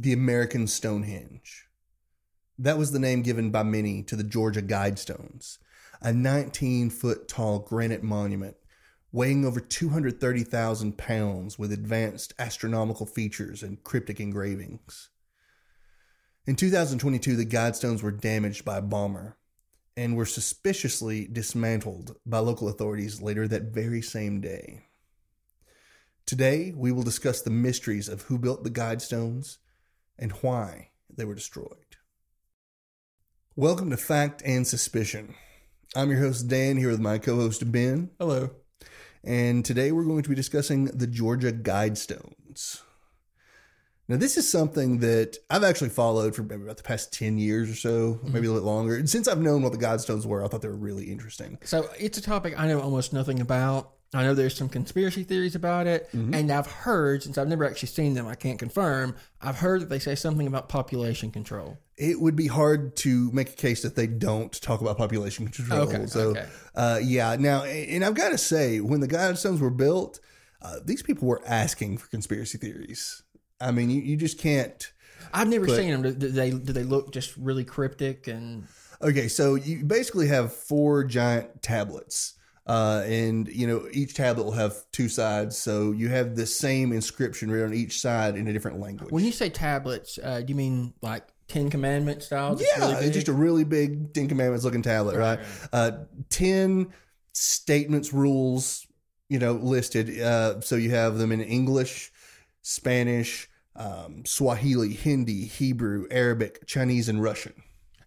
the American Stonehenge. That was the name given by many to the Georgia Guidestones, a 19 foot tall granite monument weighing over 230,000 pounds with advanced astronomical features and cryptic engravings. In 2022, the Guidestones were damaged by a bomber and were suspiciously dismantled by local authorities later that very same day. Today, we will discuss the mysteries of who built the Guidestones and why they were destroyed. Welcome to Fact and Suspicion. I'm your host, Dan, here with my co host, Ben. Hello. And today we're going to be discussing the Georgia Guidestones. Now, this is something that I've actually followed for maybe about the past 10 years or so, mm-hmm. maybe a little longer. And since I've known what the Guidestones were, I thought they were really interesting. So it's a topic I know almost nothing about. I know there's some conspiracy theories about it, and I've heard, since I've never actually seen them, I can't confirm, I've heard that they say something about population control. It would be hard to make a case that they don't talk about population control. Okay, so, okay. Uh, yeah. Now, and I've got to say, when the Guidestones were built, uh, these people were asking for conspiracy theories. I mean, you, you just can't. I've never seen them. Do, do they do they look just really cryptic and Okay, so you basically have four giant tablets. Uh, and you know each tablet will have two sides, so you have the same inscription written on each side in a different language. when you say tablets, uh, do you mean like Ten Commandments style? yeah, really it's just a really big Ten Commandments looking tablet, right? Uh, Ten statements, rules, you know, listed. Uh, so you have them in English, Spanish, um, Swahili, Hindi, Hebrew, Arabic, Chinese, and Russian.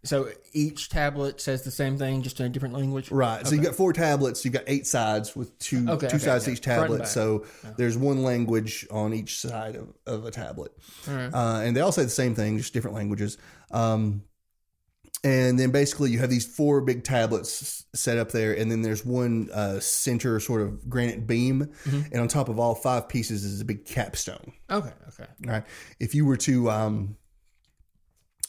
So each tablet says the same thing, just in a different language. Right. So you got four tablets. You've got eight sides with two Okay, two okay, sides yeah. each tablet. So there's one language on each side of, of a tablet, All right. uh, and they all say the same thing, just different languages. Um, and then basically you have these four big tablets set up there, and then there's one uh, center sort of granite beam, Mm-hmm. and on top of all five pieces is a big capstone. Okay. Okay. Right. If you were to um,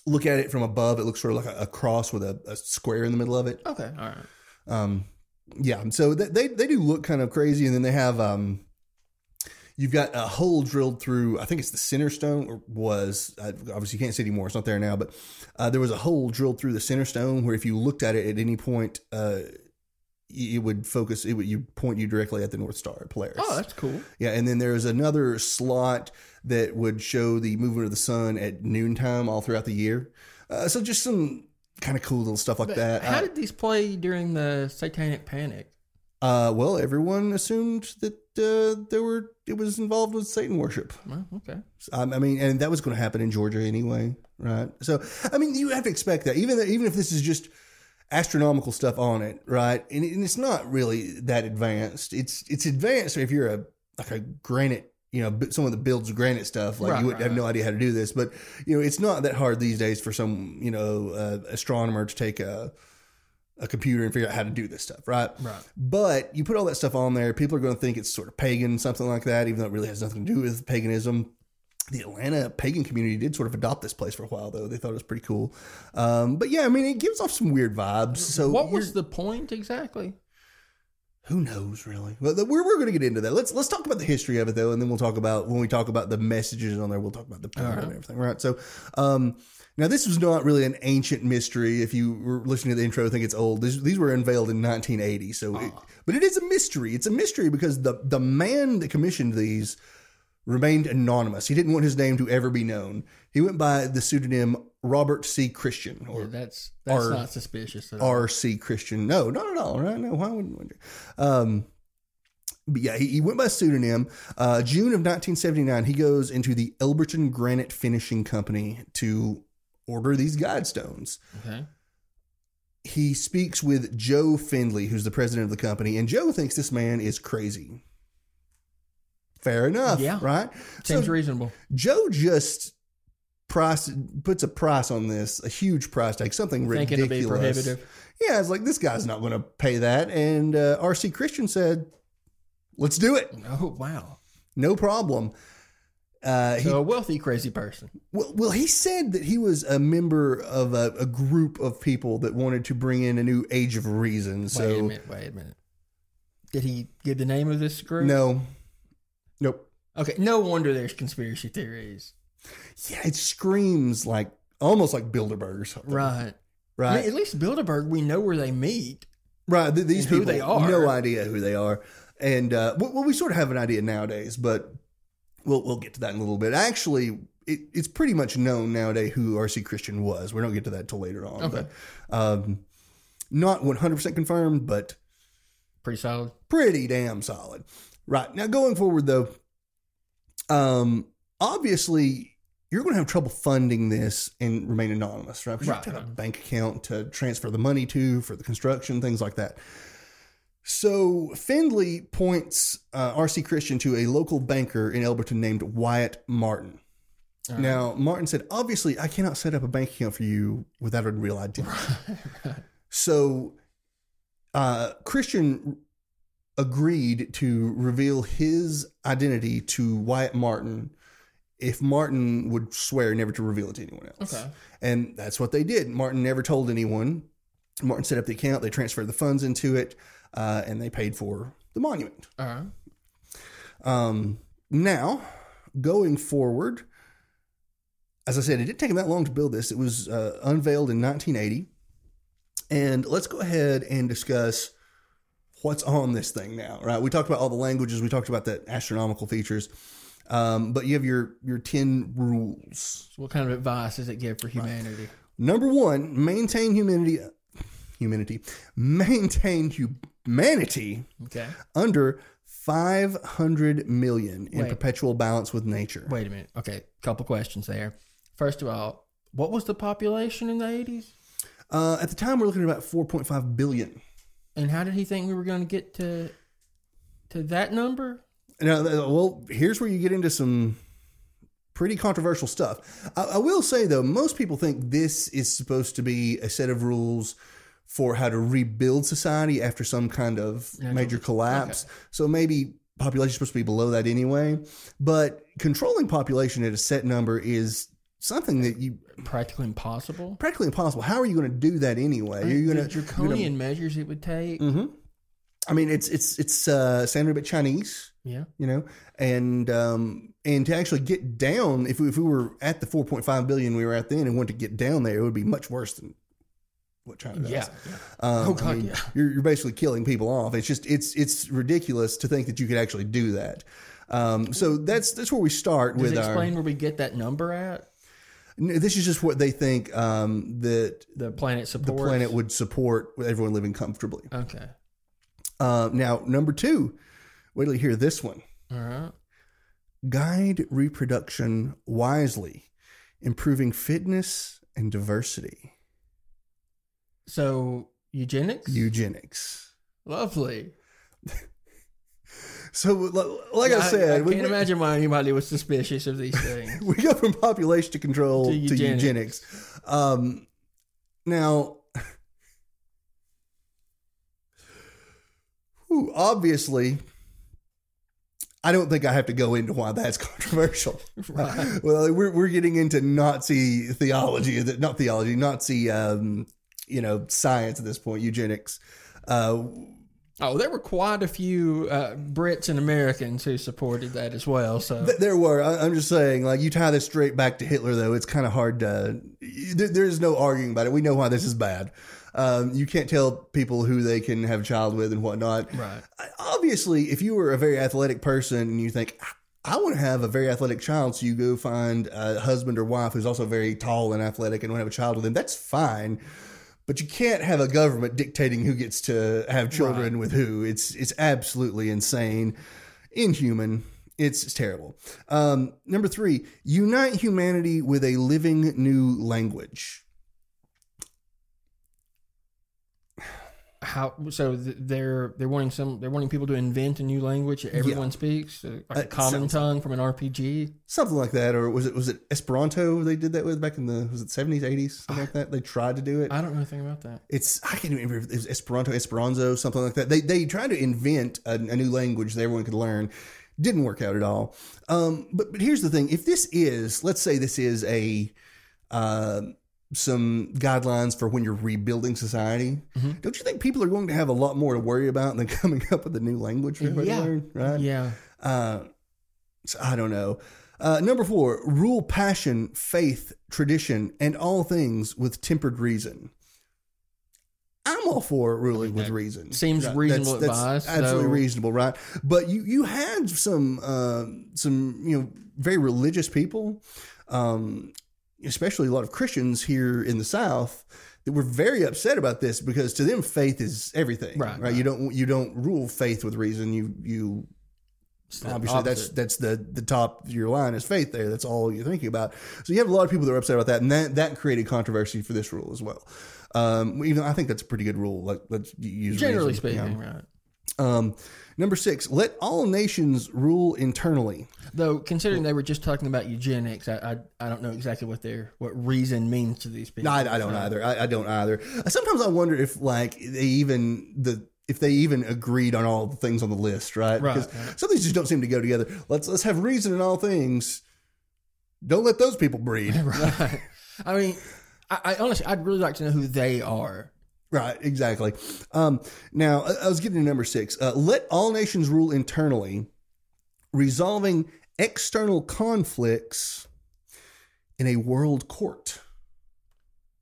look at it from above, it looks sort of like a, a cross with a, a square in the middle of it. Okay. All right. Um, yeah, so th- they they do look kind of crazy, and then they have um, you've got a hole drilled through. I think it's the center stone, or was obviously you can't see anymore. It's not there now, but uh, there was a hole drilled through the center stone where if you looked at it at any point, uh, it would focus. It would you point you directly at the North Star, Polaris. Oh, that's cool. Yeah, and then there's another slot that would show the movement of the sun at noontime all throughout the year. Uh, so just some kind of cool little stuff like that. How Uh, did these play during the Satanic Panic? Uh, well, everyone assumed that uh, there were it was involved with Satan worship. Well, okay. Um, I mean, and that was going to happen in Georgia anyway, right? So, I mean, you have to expect that, even even if this is just astronomical stuff on it, right? And, and it's not really that advanced. It's it's advanced if you're a like a granite, you know, someone that builds granite stuff. Like Right, you would right, have no idea how to do this, but you know, it's not that hard these days for some you know uh, astronomer to take a a computer and figure out how to do this stuff, right? Right. But you put all that stuff on there, people are going to think it's sort of pagan, something like that, even though it really has nothing to do with paganism. The Atlanta pagan community did sort of adopt this place for a while, though. They thought it was pretty cool. Um, but yeah, I mean, it gives off some weird vibes. So what was the point exactly? who knows really? Well, the- we're, we're going to get into that. Let's let's talk about the history of it though, and then we'll talk about when we talk about the messages on there. We'll talk about the power and everything, right? So, um, now this was not really an ancient mystery. If you were listening to the intro, think it's old. These, these were unveiled in 1980. So, it, but it is a mystery. It's a mystery because the the man that commissioned these remained anonymous. He didn't want his name to ever be known. He went by the pseudonym Robert C. Christian or Yeah, that's that's or- not suspicious. At all. R.C. Christian. No, not at all. Right? No, why wouldn't would you? Um, but yeah, he, he went by pseudonym. Uh, June of 1979, he goes into the Elberton Granite Finishing Company to order these guidestones. okay. He speaks with Joe Fendley, who's the president of the company, and Joe thinks this man is crazy. Fair enough, Yeah. right? Seems So reasonable. Joe just price puts a price on this, a huge price tag, something Thinking it'll be ridiculous. prohibitive. Yeah, it's like this guy's not going to pay that. And uh, R.C. Christian said, "Let's do it, Oh wow. no problem." Uh, he, a wealthy crazy person. well, well, he said that he was a member of a, a group of people that wanted to bring in a new age of reason. wait a So minute. Wait a minute. Did he give the name of this group? no, nope. Okay. No wonder there's conspiracy theories. Yeah, it screams like almost like Bilderberg or something. Right. Right. I mean, at least Bilderberg, we know where they meet. Right. th- These people they are. no idea who they are. And uh, well, we sort of have an idea nowadays, but we'll we'll get to that in a little bit. Actually, it, it's pretty much known nowadays who R.C. Christian was. We don't get to that till later on. Okay. But, um, not one hundred percent confirmed, but Pretty solid. pretty damn solid. Right now, going forward though, um, obviously you're going to have trouble funding this and remain anonymous, right? Because you have to Right. have a bank account to transfer the money to for the construction, things like that. So Fendley points uh, R.C. Christian to a local banker in Elberton named Wyatt Martin. Right. Now, Martin said, obviously, I cannot set up a bank account for you without a real identity. So, uh, Christian agreed to reveal his identity to Wyatt Martin if Martin would swear never to reveal it to anyone else. Okay. And that's what they did. Martin never told anyone. Martin set up the account, they transferred the funds into it, uh, and they paid for the monument. Right. Um, now, going forward, as I said, it didn't take him that long to build this. It was uh, unveiled in 1980. And let's go ahead and discuss what's on this thing now, right? We talked about all the languages, we talked about the astronomical features. Um, but you have your your 10 rules. So what kind of advice does it give for humanity? Number one, maintain humanity, humanity, maintain humanity Okay. under 500 million in Wait. perpetual balance with nature. Wait a minute. Okay. Couple questions there. First of all, what was the population in the 80s? Uh, at the time, we're looking at about 4.5 billion. And how did he think we were going to get to to that number? Now, uh, well, here's where you get into some pretty controversial stuff. I, I will say, though, most people think this is supposed to be a set of rules for how to rebuild society after some kind of major collapse. So maybe population is supposed to be below that anyway. But controlling population at a set number is something that you Practically impossible. practically impossible. How are you going to do that anyway? You're going to draconian measures it would take. hmm I mean, it's it's it's uh, sounding a bit Chinese, Yeah. you know, and um, and to actually get down, if we, if we were at the 4.5 billion we were at then and wanted to get down there, it would be much worse than what China does. Yeah. Um, Oh, God, I mean, yeah. You're, you're basically killing people off. It's just it's it's ridiculous to think that you could actually do that. Um, so that's that's where we start Does with it our. explain where we get that number at? This is just what they think um, that The planet supports. the planet would support everyone living comfortably. Okay. Uh, now, number two, wait till you hear this one. All right. Guide reproduction wisely, improving fitness and diversity. So eugenics. Eugenics. Lovely. So, li- like I, said, I, we, can't we- imagine why anybody was suspicious of these things. we go from population control To to eugenics. eugenics. Um, now, whew, obviously, I don't think I have to go into why that's controversial. Right. well, we're we're getting into Nazi theology, that not theology, Nazi, um, you know, science at this point, eugenics. Uh, Oh, there were quite a few uh, Brits and Americans who supported that as well. So Th- There were. I- I'm just saying, like you tie this straight back to Hitler, though. It's kind of hard to. There, there is no arguing about it. We know why this is bad. Um, you can't tell people who they can have a child with and whatnot. right. Obviously, if you were a very athletic person and you think, I want to have a very athletic child, so you go find a husband or wife who's also very tall and athletic and want to have a child with them, that's fine. But you can't have a government dictating who gets to have children with who. It's it's absolutely insane, inhuman. It's, it's terrible. Um, number three, unite humanity with a living new language. How so? th- They're they're wanting some. They're wanting people to invent a new language that everyone speaks, uh, like a It common tongue from an RPG. something like that, or was it was it Esperanto? They did that with back in the was it seventies, eighties, something like that. They tried to do it. I don't know anything about that. It's I can't even remember if it was Esperanto, Esperanzo, something like that. They they tried to invent a, a new language that everyone could learn. Didn't work out at all. Um, but but here's the thing: if this is, let's say, this is a uh, some guidelines for when you're rebuilding society, Mm-hmm. don't you think people are going to have a lot more to worry about than coming up with a new language for everybody Yeah. to learn? Right? Yeah. Uh, so I don't know. Uh, number four, rule passion, faith, tradition, and all things with tempered reason. I'm all for ruling with reason. seems reasonable advice, absolutely so- reasonable, right? But you you had some uh, some you know very religious people, um, especially a lot of Christians here in the South that were very upset about this because to them faith is everything, Right, Right? You don't you don't rule faith with reason. You you obviously that's opposite. that's the the top of your line is faith there that's all you're thinking about so you have a lot of people that are upset about that and that that created controversy for this rule as well um even i think that's a pretty good rule like let's use generally reason, speaking, yeah. right? Um number six let all nations rule internally Though considering they were just talking about eugenics, I I, I don't know exactly what their what reason means to these people. no, I, I don't So- either I, I don't either sometimes i wonder if like they even the if they even agreed on all the things on the list right, Right, because right. some things just don't seem to go together let's let's have reason in all things don't let those people breed Right. I mean, I, I honestly, I'd really like to know who they are. Right, exactly. Um, now, I I was getting to number six. Uh, let all nations rule internally, resolving external conflicts in a world court.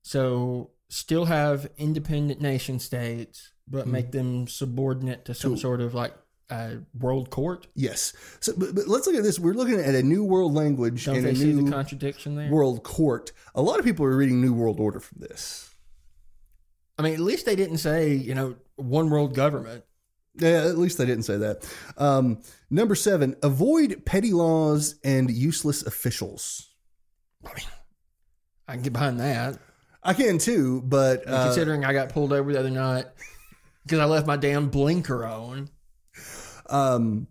So still have independent nation states, but Mm-hmm. make them subordinate to some sort of like uh, world court. Yes. So, but, but let's look at this. We're looking at a new world language Don't and they a see new the contradiction there? world court. A lot of people are reading New World Order from this. I mean, at least they didn't say you know one world government. Yeah, at least they didn't say that. Um, number seven, avoid petty laws and useless officials. I mean, I can get behind that. I can too, but uh, considering I got pulled over the other night because I left my damn blinker on. um,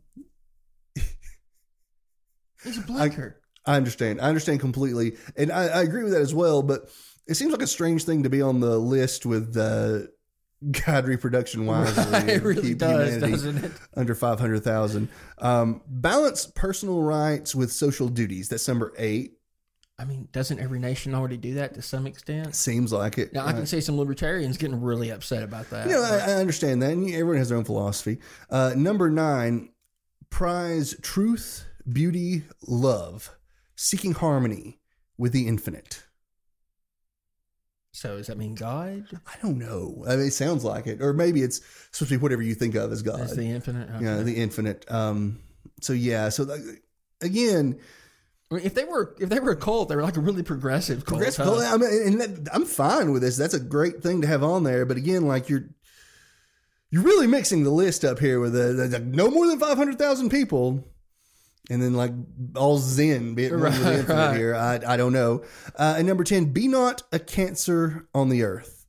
It's a blinker. I I understand. I understand completely, and I, I agree with that as well. But it seems like a strange thing to be on the list with uh, God reproduction wisely. it really does, doesn't it? Under five hundred thousand. Um, balance personal rights with social duties. That's number eight. I mean, doesn't every nation already do that to some extent? Seems like it. Now, I can see some libertarians getting really upset about that. You know, I, I understand that. And everyone has their own philosophy. Uh, number nine, prize truth, beauty, love, seeking harmony with the infinite. So does that mean God I don't know. I mean, it sounds like it, or maybe it's supposed to be whatever you think of as God. the infinite? Okay. yeah, the infinite. Um, so yeah. So like, again, if they were if they were a cult, they were like a really progressive cult. progressive. huh? I mean, and that, I'm fine with this. That's a great thing to have on there. But again, like you're. You're really mixing the list up here with the, the, the no more than five hundred thousand people, and then like all Zen being Right, right, the infinite right. here. I I don't know. Uh, and number ten, be not a cancer on the earth.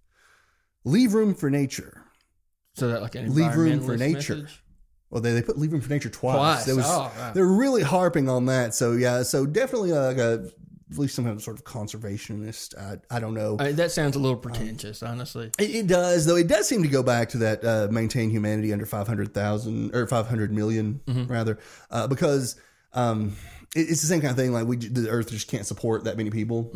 Leave room for nature. So that like an Leave room for nature. message? Well, they, they put leave room for nature twice. Twice. Was, Oh, right. They're really harping on that. So yeah, so definitely uh, like a at least some kind of sort of conservationist. I, I don't know. I that sounds a little pretentious, honestly. It, it does, though. It does seem to go back to that uh, maintain humanity under five hundred thousand or five hundred million, rather, uh, because um, it, it's the same kind of thing. Like we, the Earth just can't support that many people.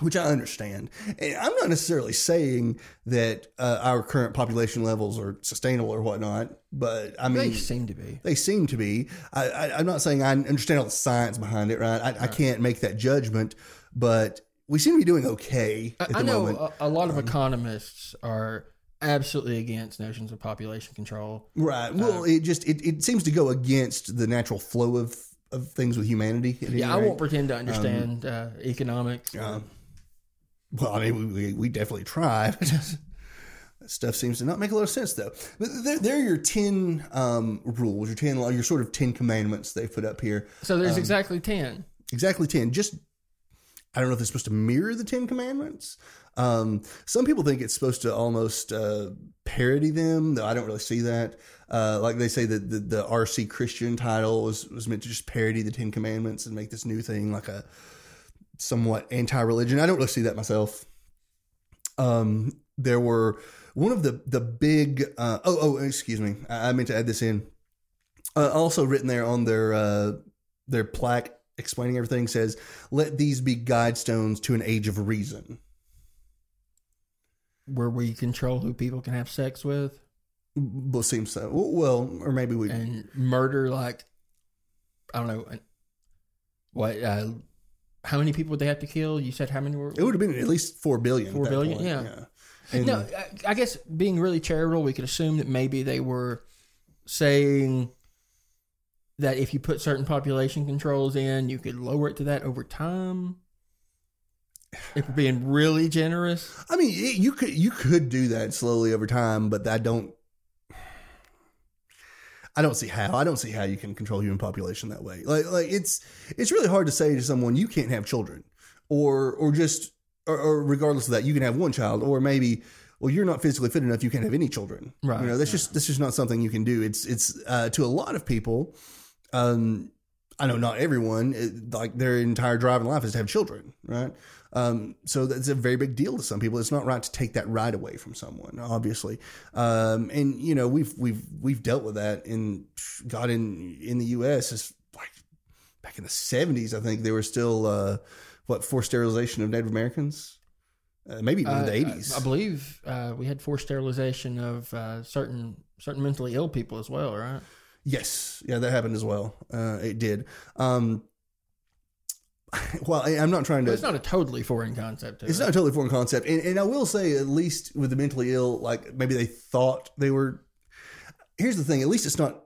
Which I understand. And I'm not necessarily saying that uh, our current population levels are sustainable or whatnot, but I mean, They seem to be. they seem to be. I, I, I'm not saying I understand all the science behind it, right? I, I can't make that judgment, but we seem to be doing okay I, the I know. Um, a, a lot of economists are absolutely against notions of population control. Right. Well, it just it, it seems to go against the natural flow of, of things with humanity. Yeah, I won't pretend to understand uh, economics. Um, well, I mean, we, we, definitely try. But that stuff seems to not make a lot of sense, though. But they're, they're your ten um, rules, your ten, your sort of ten commandments they put up here. so um, there's exactly ten. Exactly ten. Just I don't know if it's supposed to mirror the Ten Commandments. Um, some people think it's supposed to almost uh, parody them, though I don't really see that. Uh, like they say that the, the RC Christian title was, was meant to just parody the Ten Commandments and make this new thing like a somewhat anti-religion. I don't really see that myself. Um, there were one of the the big. Uh, oh, oh, excuse me. I, I meant to add this in. Uh, also written there on their uh, their plaque explaining everything says, "Let these be guide stones to an age of reason." where we control who people can have sex with Well, seems so. Well, or maybe we. and murder like I don't know What? Uh, how many people would they have to kill? You said how many were? It would have been at least four billion. Four billion, point, yeah. And No, I- I guess being really charitable, we could assume that maybe they were saying that if you put certain population controls in, you could lower it to that over time. If we're being really generous, I mean, you could you could do that slowly over time, but I don't. I don't see how. I don't see how you can control human population that way. Like, like it's it's really hard to say to someone you can't have children, or or just or, or regardless of that, you can have one child, or maybe well, you're not physically fit enough, you can't have any children. Right, You know, that's just that's just not something you can do. It's it's uh, to a lot of people. Um, I know not everyone it, like their entire drive in life is to have children, right? Um, so that's a very big deal to some people. It's not right to take that right away from someone, obviously. Um, and you know we've we've we've dealt with that in God in in the U.S. is like back in the seventies. I think there were still uh, what forced sterilization of Native Americans, uh, maybe even in the Uh, eighties. I, I believe uh, we had forced sterilization of uh, certain certain mentally ill people as well, right? Yes, yeah, that happened as well. Uh, it did. Um, well, I, I'm not trying But to. it's not a totally foreign concept. To It's it. not a totally foreign concept, and, and I will say, at least with the mentally ill, like maybe they thought they were. Here's the thing: at least it's not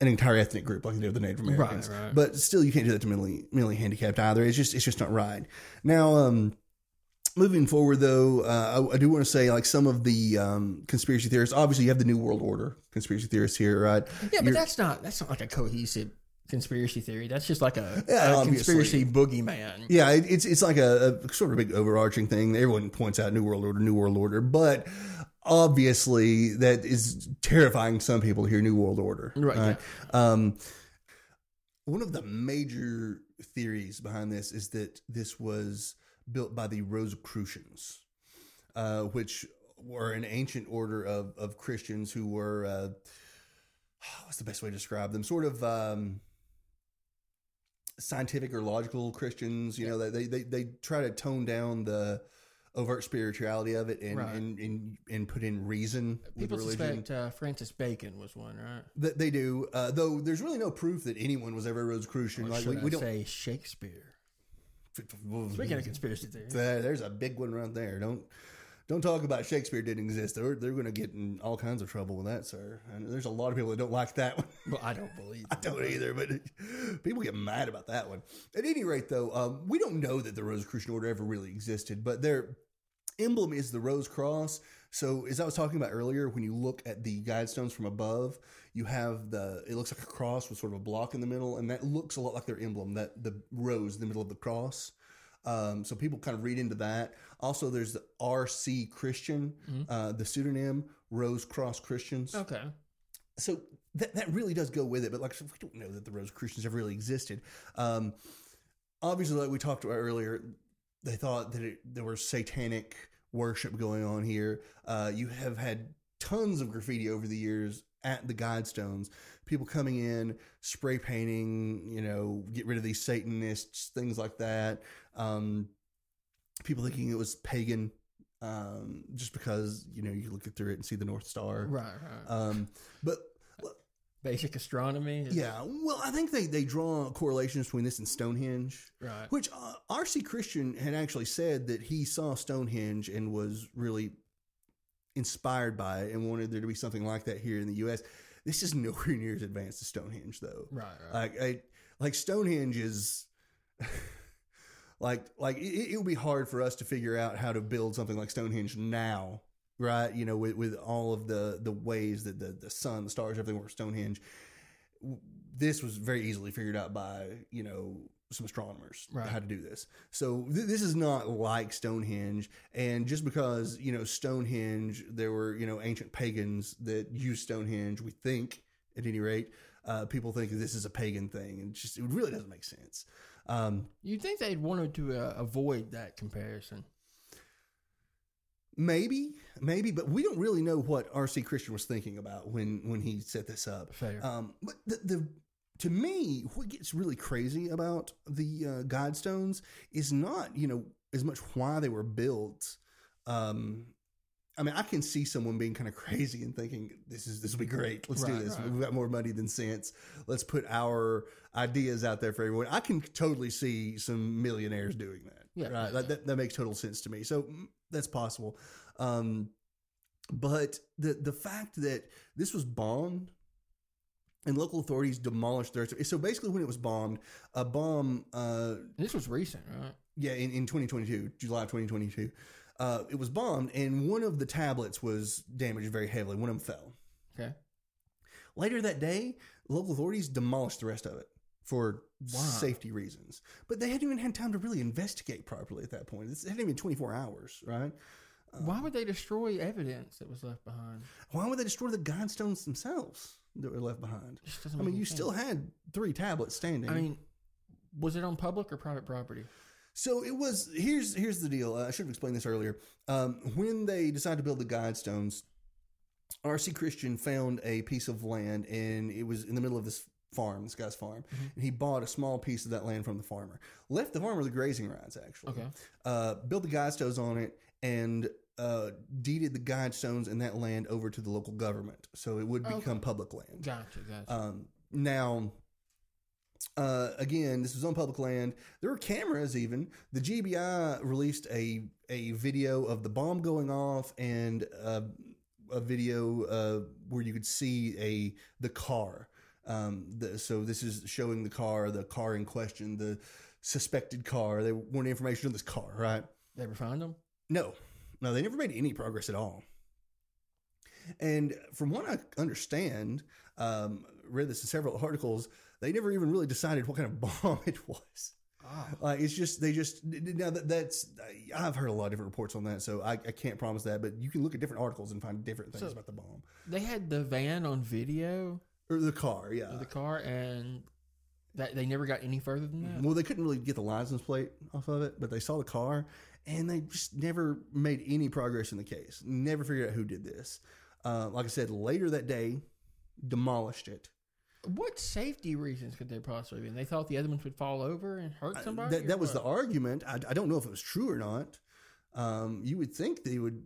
an entire ethnic group like they do the Native Americans. right. But still, you can't do that to mentally mentally handicapped either. It's just it's just not right. Now, um, moving forward though, uh, I, I do want to say like some of the um, conspiracy theorists. Obviously, you have the New World Order conspiracy theorists here, right? Yeah, but You're- that's not that's not like a cohesive conspiracy theory. That's just like a, Yeah, a conspiracy boogeyman. Yeah, it, it's it's like a, a sort of big overarching thing. Everyone points out New World Order, New World Order, but obviously that is terrifying some people to hear New World Order. Right, Um, one of the major theories behind this is that this was built by the Rosicrucians, uh, which were an ancient order of of Christians who were. Uh, what's the best way to describe them? Sort of. Um, scientific or logical Christians. You know, they, they they try to tone down the overt spirituality of it and Right. and, and and put in reason People suspect uh, Francis Bacon was one, right? that they do, uh, though. There's really no proof that anyone was ever a Rosicrucian. Or like should we, I we don't. say Shakespeare? Speaking of conspiracy theories, There- there's a big one right there. Don't don't talk about Shakespeare didn't exist. They're they're going to get in all kinds of trouble with that, sir. And there's a lot of people that don't like that one. well, I don't believe. I don't either, but people get mad about that one. At any rate, though, um, we don't know that the Rosicrucian Order ever really existed, but their emblem is the Rose Cross. So, as I was talking about earlier, when you look at the guidestones from above, you have the it looks like a cross with sort of a block in the middle, and that looks a lot like their emblem, that the rose in the middle of the cross. Um, so people kind of read into that. Also, there's the RC Christian, uh, the pseudonym Rose Cross Christians Okay, so that that really does go with it. But like, we don't know that the Rose Christians ever really existed. Um, obviously, like we talked about earlier, they thought that it, there was satanic worship going on here. Uh, you have had tons of graffiti over the years at the guidestones. People coming in, spray painting, you know, get rid of these Satanists, things like that. Um, people thinking it was pagan, um, just because you know you can look through it and see the North Star. right, right. Um, but Basic astronomy. yeah, well, I think they, they draw correlations between this and Stonehenge, right. which uh, R.C. Christian had actually said that he saw Stonehenge and was really inspired by it and wanted there to be something like that here in the U.S. This is nowhere near as advanced as Stonehenge, though. Right, right. Like, I, like Stonehenge is. Like, like it, it would be hard for us to figure out how to build something like Stonehenge now, right? You know, with, with all of the the ways that the the sun, the stars, everything works Stonehenge. This was very easily figured out by you know some astronomers Right. how to do this. So th- this is not like Stonehenge, and just because you know Stonehenge, there were you know ancient pagans that used Stonehenge. We think, at any rate, uh, people think this is a pagan thing, and just it really doesn't make sense. Um, You'd think they'd wanted to uh, avoid that comparison. Maybe, maybe, but we don't really know what R.C. Christian was thinking about when when he set this up. Fair. Um, but the, the to me, what gets really crazy about the uh, Guidestones is not you know as much why they were built. Um, I mean, I can see someone being kind of crazy and thinking this is this will be great. Let's do this. right. We've got more money than sense. Let's put our ideas out there for everyone. I can totally see some millionaires doing that. Yeah. right. That, that that makes total sense to me. So mm, that's possible. Um, but the the fact that this was bombed and local authorities demolished their so basically when it was bombed, a bomb uh, This was recent, right? yeah, in, in 2022, July of 2022, uh, it was bombed, and one of the tablets was damaged very heavily. One of them fell. Okay. Later that day, local authorities demolished the rest of it for safety reasons. But they hadn't even had time to really investigate properly at that point. It's- It hadn't even been 24 hours, right? Why would they destroy evidence that was left behind? Why would they destroy the guidestones themselves that were left behind? I mean, you sense. still had three tablets standing. I mean, was it on public or private property? So it was. Here's here's the deal. I should have explained this earlier. Um, when they decided to build the guidestones, R.C. Christian found a piece of land, and it was in the middle of this farm, this guy's farm, and he bought a small piece of that land from the farmer. Left the farmer the grazing rights, actually. Okay. Uh, built the guidestones on it, and uh, deeded the guidestones and that land over to the local government, so it would become public land. Gotcha, gotcha. Um, now, uh, again, this was on public land. There were cameras. Even the GBI released a a video of the bomb going off and uh, a video uh, where you could see a the car. Um, the, so this is showing the car, the car in question, the suspected car. They wanted information on this car, right? they ever find them? No, no, they never made any progress at all. And from what I understand, um, read this in several articles, they never even really decided what kind of bomb it was. Oh. Like it's just they just now that that's I've heard a lot of different reports on that, so I, I can't promise that, but you can look at different articles and find different things So- about the bomb They had the van on video or the car. Yeah, the car, and that they never got any further than that. Well, they couldn't really get the license plate off of it, but they saw the car and they just never made any progress in the case. Never figured out who did this. Uh, like I said, later that day, demolished it. What safety reasons could there possibly be? And they thought the other ones would fall over and hurt somebody. That, that was the argument. I, I don't know if it was true or not. Um, you would think they would.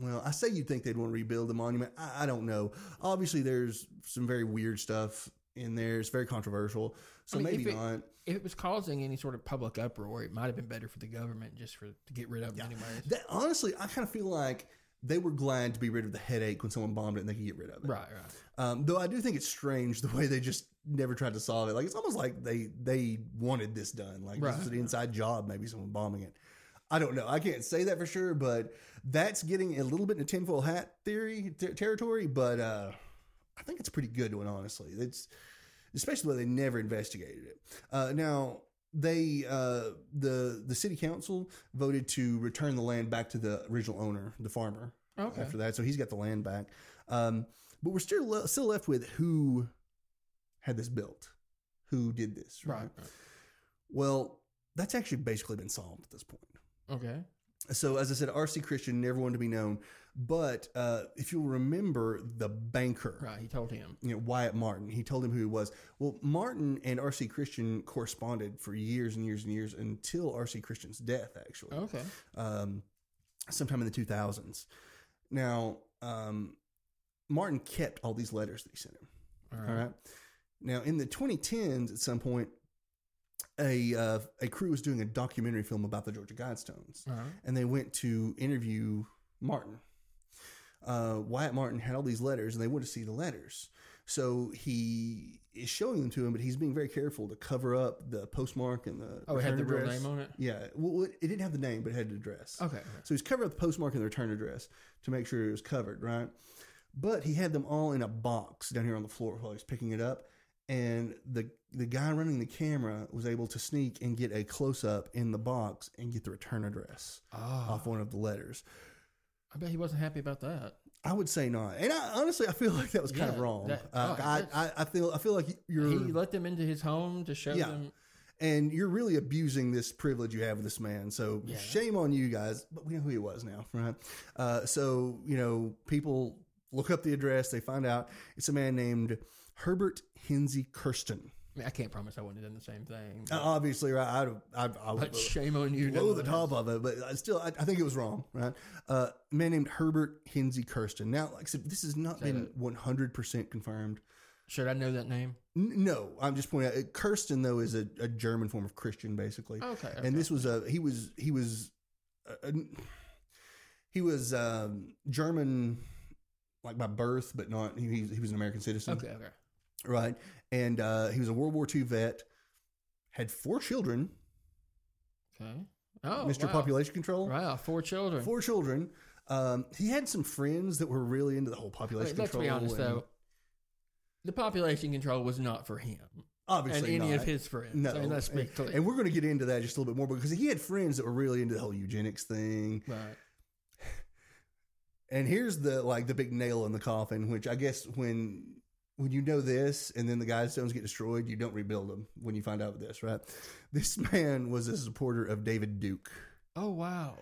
Well, I say you'd think they'd want to rebuild the monument. I, I don't know. Obviously, there's some very weird stuff in there. It's very controversial. So I mean, maybe if it- not. If it was causing any sort of public uproar, it might have been better for the government just for to get rid of them anyways. That, honestly, I kind of feel like they were glad to be rid of the headache when someone bombed it and they could get rid of it. Right, right. Um, though I do think it's strange the way they just never tried to solve it. Like it's almost like they they wanted this done. Like Right. this was an inside job, maybe someone bombing it. I don't know. I can't say that for sure, but that's getting a little bit into tinfoil hat theory ter- territory. But uh, I think it's a pretty good one, honestly. It's especially way they never investigated it. Uh, now they uh, the the city council voted to return the land back to the original owner, the farmer. Okay. After that, so he's got the land back. Um, but we're still le- still left with who had this built, who did this? Right. right. Well, that's actually basically been solved at this point. Okay. So, as I said, R.C. Christian never wanted to be known, but uh, if you'll remember the banker, Right. He told him. you know, Wyatt Martin. He told him who he was. Well, Martin and R.C. Christian corresponded for years and years and years until R.C. Christian's death, actually, Okay. um, sometime in the 2000s. Now, um, Martin kept all these letters that he sent him. All All right. right. Now, in the 2010s, at some point, a uh, a crew was doing a documentary film about the Georgia Guidestones, right. and they went to interview Martin. Uh, Wyatt Martin had all these letters, and they wanted to see the letters. So he is showing them to him, but he's being very careful to cover up the postmark and the Oh, it had the real address. name on it. Yeah, well, it didn't have the name, but it had the address. Okay. So he's covering up the postmark and the return address to make sure it was covered, right? But he had them all in a box down here on the floor while he was picking it up. And the the guy running the camera was able to sneak and get a close up in the box and get the return address Oh, off one of the letters. I bet he wasn't happy about that. I would say not. And I, honestly, I feel like that was kind of wrong. that- uh, oh, I, I, I feel I feel like you're He let them into his home to show Yeah. them. and you're really abusing this privilege you have with this man. So Yeah. shame on you guys. But we know who he was now, right? Uh, so you know, people look up the address. They find out it's a man named Herbert Hinzie Kersten. I, mean, I can't promise I wouldn't have done the same thing. Uh, obviously, right? I, I, I would shame on you. blow the top of it, but I still, I, I think it was wrong, right? Uh, a man named Herbert Hinzie Kersten. Now, like I said, this has not been one hundred percent confirmed. Should I know that name? N- no, I'm just pointing out. uh, Kersten though is a, a German form of Christian, basically. Okay, okay. And this was a he was he was uh, uh, he was um, German, like by birth, but not he, he was an American citizen. Okay, okay. Right? And uh, he was a World War II vet. Had four children. Okay. Oh, Mr. wow. Population Control. Wow, four children. Four children. Um, he had some friends that were really into the whole population let's control. be honest, and though. The population control was not for him and Obviously, any not. of his friends. No, I mean, let's be and, clear. and we're going to get into that just a little bit more because he had friends that were really into the whole eugenics thing. right. And here's the like the big nail in the coffin, which I guess when when you know this and then the Guidestones get destroyed, you don't rebuild them when you find out this, right? This man was a supporter of David Duke. Oh wow.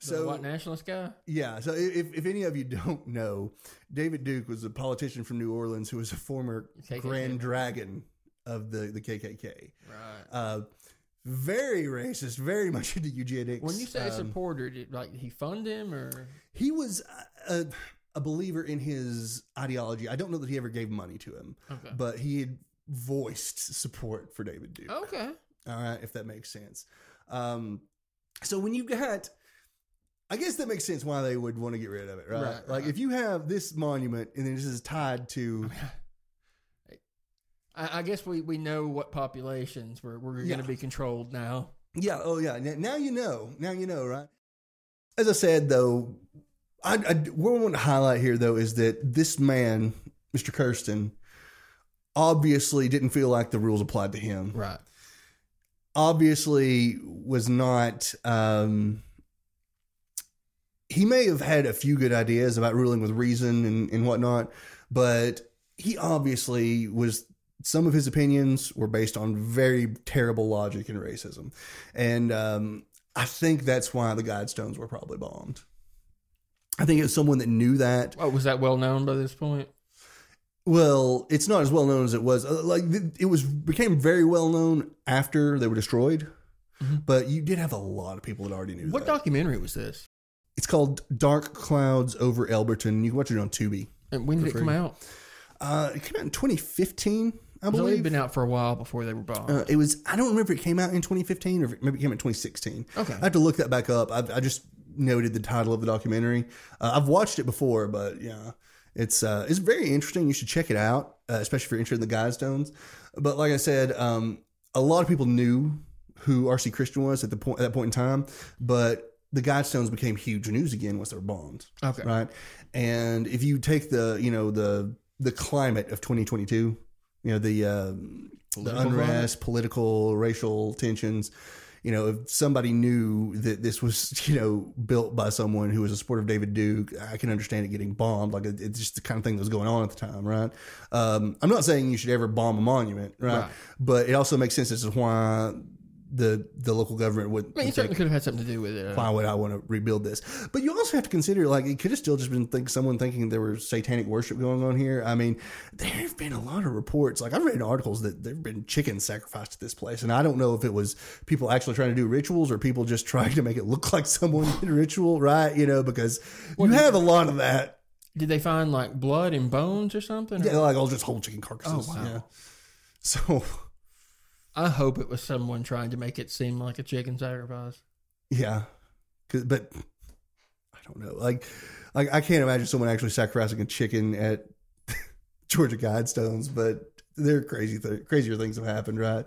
The So- white nationalist guy? Yeah, so if, if any of you don't know, David Duke was a politician from New Orleans who was a former KKK. Grand Dragon of the, the KKK. Right. Uh, very racist, very much into eugenics. When you say Um, supporter, did like he fund him or he was a, a believer in his ideology. I don't know that he ever gave money to him, Okay. but he had voiced support for David Duke. Okay. All right, if that makes sense. Um, so when you got, I guess that makes sense why they would want to get rid of it, right? Right, like right. if you have this monument and then this is tied to, I, I guess we, we know what populations we're, we're Yeah. going to be controlled now. yeah, oh yeah, now you know, now you know, right? As I said though, I, I what I want to highlight here though is that this man, Mr. Kersten, obviously didn't feel like the rules applied to him. Right. obviously was not um he may have had a few good ideas about ruling with reason and, and whatnot but he obviously was some of his opinions were based on very terrible logic and racism and um i think that's why the guidestones were probably bombed i think it was someone that knew that Oh, was that well known by this point? well, it's not as well known as it was. Uh, Like it was became very well known after they were destroyed. But you did have a lot of people that already knew Mm-hmm. What that. documentary was this? it's called Dark Clouds Over Elberton. You can watch it on Tubi. And when did it For come out? Uh, it came out in 2015, I It's only believe. been out for a while before they were bombed. Uh, it was. I don't remember if it came out in 2015 or maybe it came out in 2016. Okay. I have to look that back up. I, I just noted the title of the documentary. Uh, I've watched it before, but yeah, it's uh, it's very interesting. You should check it out, uh, especially if you're interested in the Guidestones. But like I said, um, a lot of people knew who R.C. Christian was at the point at that point in time, but the Guidestones became huge news again once they were bombed. Okay. right? And if you take the you know the the climate of 2022, you know the um, the unrest, political, racial tensions. You know, if somebody knew that this was, you know, built by someone who was a supporter of David Duke, I can understand it getting bombed. Like it's just the kind of thing that was going on at the time, right? Um, I'm not saying you should ever bomb a monument, right? Right. But it also makes sense as to why the the local government would. I mean, it certainly could have had something to do with it. why would I want to rebuild this? But you also have to consider, like, it could have still just been think someone thinking there was satanic worship going on here. I mean, there have been a lot of reports. Like, I've read articles that there have been chickens sacrificed to this place, and I don't know if it was people actually trying to do rituals or people just trying to make it look like someone did a ritual, right? You know, because you have a lot of that. Did they find like blood and bones or something? Yeah, like all just whole chicken carcasses. Oh, wow. Yeah. So, I hope it was someone trying to make it seem like a chicken sacrifice. yeah, but I don't know. Like, like I can't imagine someone actually sacrificing a chicken at Georgia Guidestones, but there are crazy, th- crazier things have happened, right?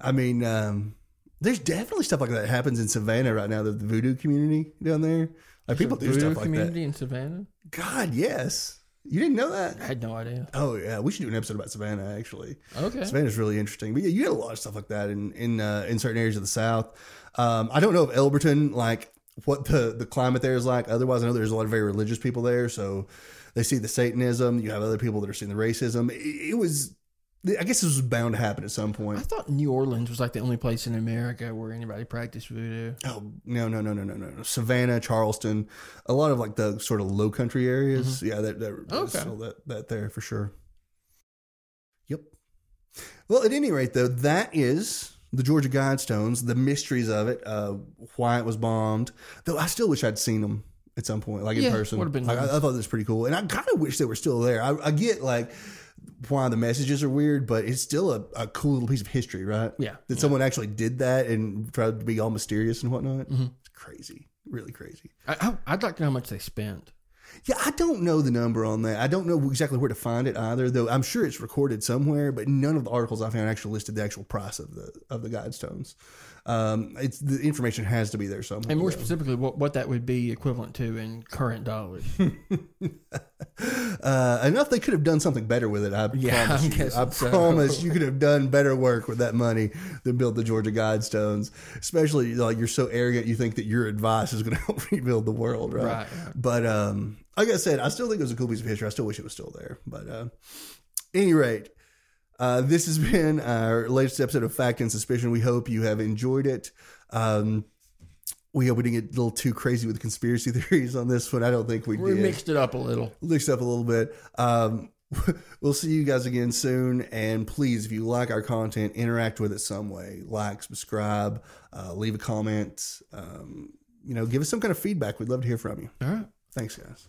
I mean, um, there's definitely stuff like that happens in Savannah right now. The, the voodoo community down there, like people do stuff like that. community in Savannah. God, yes, you didn't know that? I had no idea. Oh yeah, we should do an episode about Savannah actually. Okay. Savannah's really interesting, but yeah, you had a lot of stuff like that in in uh, in certain areas of the South. Um, I don't know if Elberton like what the the climate there is like. Otherwise, I know there's a lot of very religious people there, so they see the Satanism. You have other people that are seeing the racism. It, it was, I guess, this was bound to happen at some point. I thought New Orleans was like the only place in America where anybody practiced voodoo. Oh no no no no no no! Savannah, Charleston, a lot of like the sort of low country areas. Yeah, that that, Okay. still that that there for sure. Yep. Well, at any rate, though, that is the Georgia Guidestones, the mysteries of it, uh, why it was bombed. Though I still wish I'd seen them at some point, like in person. would've been Like, I. I thought this was pretty cool, and I kind of wish they were still there. I, I get like why the messages are weird, but it's still a, a cool little piece of history, right? Yeah, that someone actually did that and tried to be all mysterious and whatnot. Mm-hmm. It's crazy, really crazy. I, I, I'd like to know how much they spent. Yeah, I don't know the number on that. I don't know exactly where to find it either, though. I'm sure it's recorded somewhere, but none of the articles I found actually listed the actual price of the of the guidestones. Um, it's the information has to be there somewhere. And more specifically, what, what that would be equivalent to in current dollars. uh, enough they could have done something better with it. I Yeah, promise I'm you. I so. promise you could have done better work with that money than build the Georgia Guidestones. Especially like you're so arrogant, you think that your advice is going to help rebuild the world, right? Right, right. But um, like I said, I still think it was a cool piece of history. I still wish it was still there. But uh, any rate, uh, this has been our latest episode of Fact and Suspicion. We hope you have enjoyed it. Um, we hope we didn't get a little too crazy with conspiracy theories on this one. I don't think we We did mixed it up a little. mixed up a little bit. Um, we'll see you guys again soon. And please, if you like our content, interact with it some way. Like, subscribe, uh, leave a comment. Um, you know, give us some kind of feedback. We'd love to hear from you. All right. Thanks, guys.